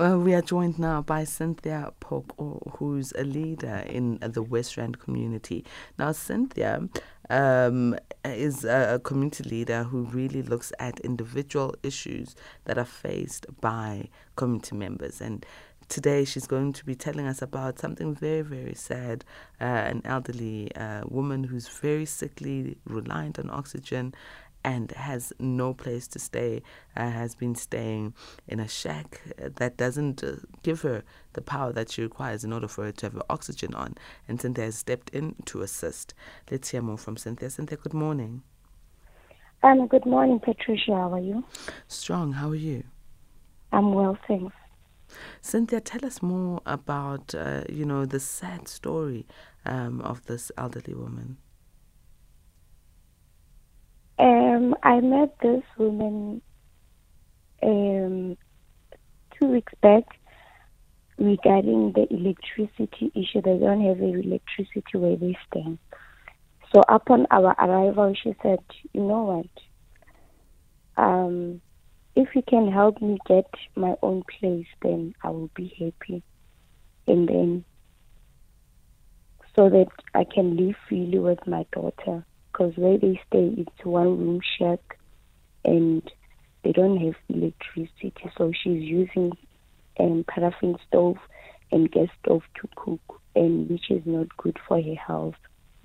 Uh, we are joined now by Cynthia Phoko, who's a leader in the West Rand community. Now, Cynthia um, is a, a community leader who really looks at individual issues that are faced by community members. And today she's going to be telling us about something very, very sad uh, an elderly uh, woman who's very sickly, reliant on oxygen, and has no place to stay, uh, has been staying in a shack that doesn't uh, give her the power that she requires in order for her to have her oxygen on. And Cynthia has stepped in to assist. Let's hear more from Cynthia. Cynthia, good morning. Um, good morning, Patricia. How are you? Strong, how are you? I'm well, thanks. Cynthia, tell us more about, uh, you know, the sad story um, of this elderly woman. Um, I met this woman um, two weeks back regarding the electricity issue. They don't have electricity where they stay. So upon our arrival, she said, "You know what? Um, if you can help me get my own place, then I will be happy, and then so that I can live freely with my daughter." Because where they stay it's one room shack and they don't have electricity so she's using um, paraffin stove and gas stove to cook and which is not good for her health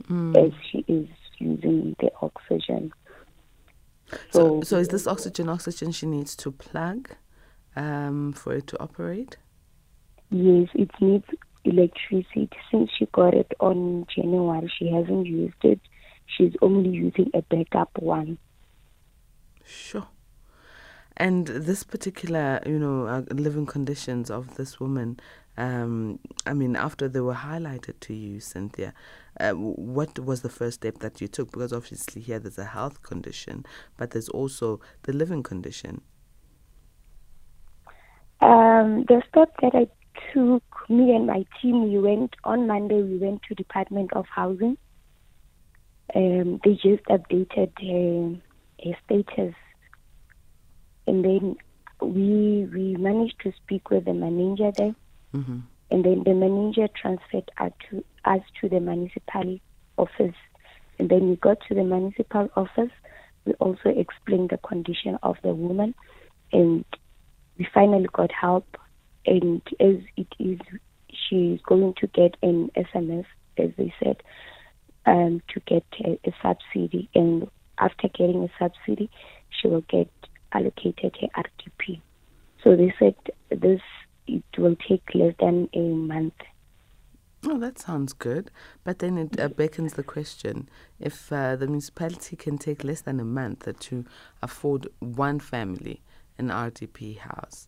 Mm. as she is using the oxygen So, so is this oxygen oxygen she needs to plug um, for it to operate? yes it needs electricity since she got it on january she hasn't used it she's only using a backup one Sure. And this particular, you know, uh, living conditions of this woman, um, I mean, after they were highlighted to you, Cynthia, uh, what was the first step that you took? Because obviously here there's a health condition, but there's also the living condition. Um, the step that I took, me and my team, we went on Monday. We went to Department of Housing. Um, they just updated her, her status, and then we we managed to speak with the manager there, hmm and then the manager transferred us to us to the municipal office, and then we got to the municipal office. We also explained the condition of the woman, and we finally got help. And as it is, she's going to get an SMS, as they said, um, to get a, a subsidy. And after getting a subsidy, she will get allocated her RDP. So they said this it will take less than a month. Oh, that sounds good. But then it uh, beckons the question if uh, the municipality can take less than a month to afford one family an RDP house,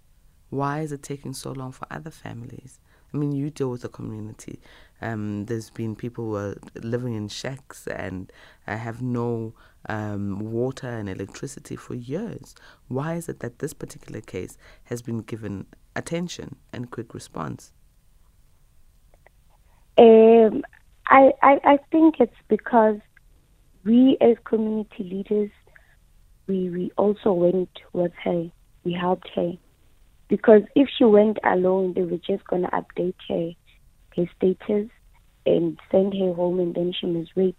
why is it taking so long for other families? I mean, you deal with the community. Um, there's been people who are living in shacks and uh, have no um, water and electricity for years. Why is it that this particular case has been given attention and quick response? Um, I, I I think it's because we as community leaders, we we also went with her. We helped her because if she went alone, they were just gonna update her her status and send her home, and then she must wait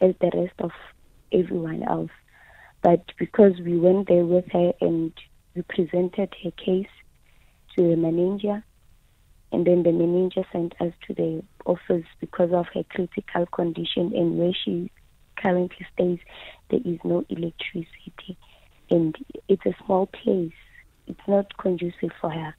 as the rest of everyone else. But because we went there with her and we presented her case to the manager, and then the manager sent us to the office because of her critical condition and where she currently stays there is no electricity and it's a small place it's not conducive for her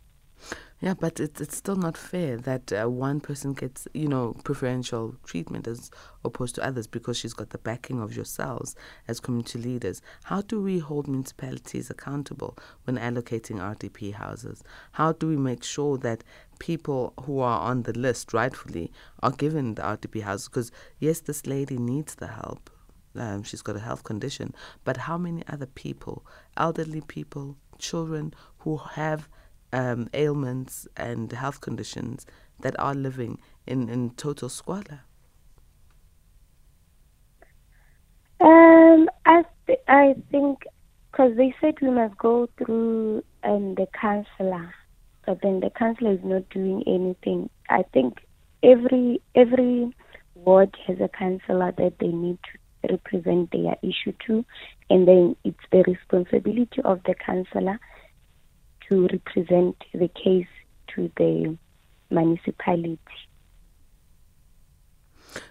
Yeah, but it's it's still not fair that uh, one person gets you know preferential treatment as opposed to others because she's got the backing of yourselves as community leaders. How do we hold municipalities accountable when allocating RDP houses? How do we make sure that people who are on the list rightfully are given the RDP houses? Because yes, this lady needs the help. Um, she's got a health condition, but how many other people, elderly people, children who have um, ailments and health conditions that are living in, in total squalor? Um, I th- I think because they said we must go through um, the councillor, but then the councillor is not doing anything. I think every every ward has a councillor that they need to represent their issue to, and then it's the responsibility of the councillor to represent the case to the municipality.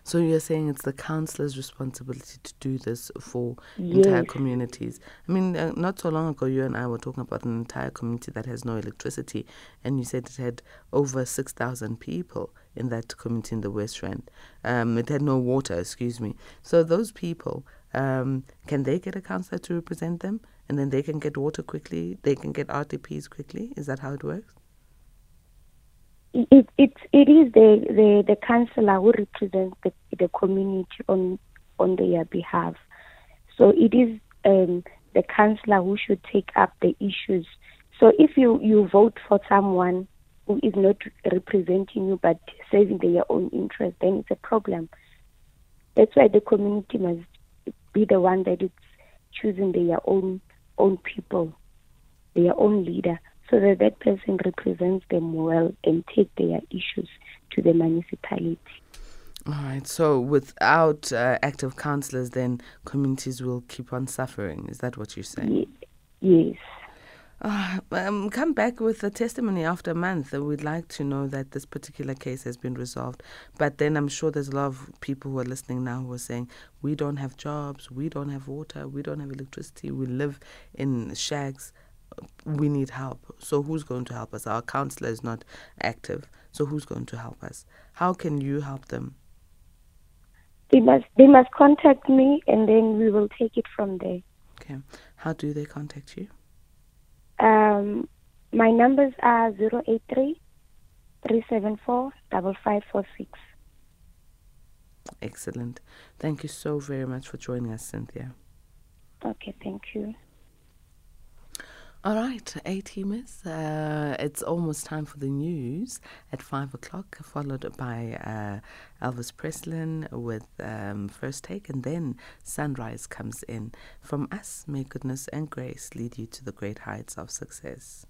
So you're saying it's the councillor's responsibility to do this for entire communities. I mean, uh, not so long ago, you and I were talking about an entire community that has no electricity, and you said it had over six thousand people in that community in the West Rand. Um, it had no water, excuse me. So those people, um, can they get a councillor to represent them, and then they can get water quickly? They can get RDPs quickly. Is that how it works? It, it, it is the, the, the councillor who represents the, the community on, on their behalf. So it is um, the councillor who should take up the issues. So if you, you vote for someone who is not representing you but serving their own interest, then it's a problem. That's why the community must be the one that is choosing their own own people, their own leader, so that that person represents them well and take their issues to the municipality. All right. So without uh, active councillors, then communities will keep on suffering. Is that what you're saying? Ye- Yes. Uh, um, come back with a testimony after a month. We'd like to know that this particular case has been resolved. But then I'm sure there's a lot of people who are listening now who are saying, we don't have jobs, we don't have water, we don't have electricity, we live in shags, we need help. So who's going to help us? Our councillor is not active. So who's going to help us? How can you help them? They must they must contact me and then we will take it from there. Okay. How do they contact you? Um, my numbers are 083 374 5546. Excellent. Thank you so very much for joining us, Cynthia. Okay, thank you. All right, eight teamers. Uh, it's almost time for the news at five o'clock, followed by uh, Elvis Preslin with um, First Take, and then Sunrise comes in. From us, may goodness and grace lead you to the great heights of success.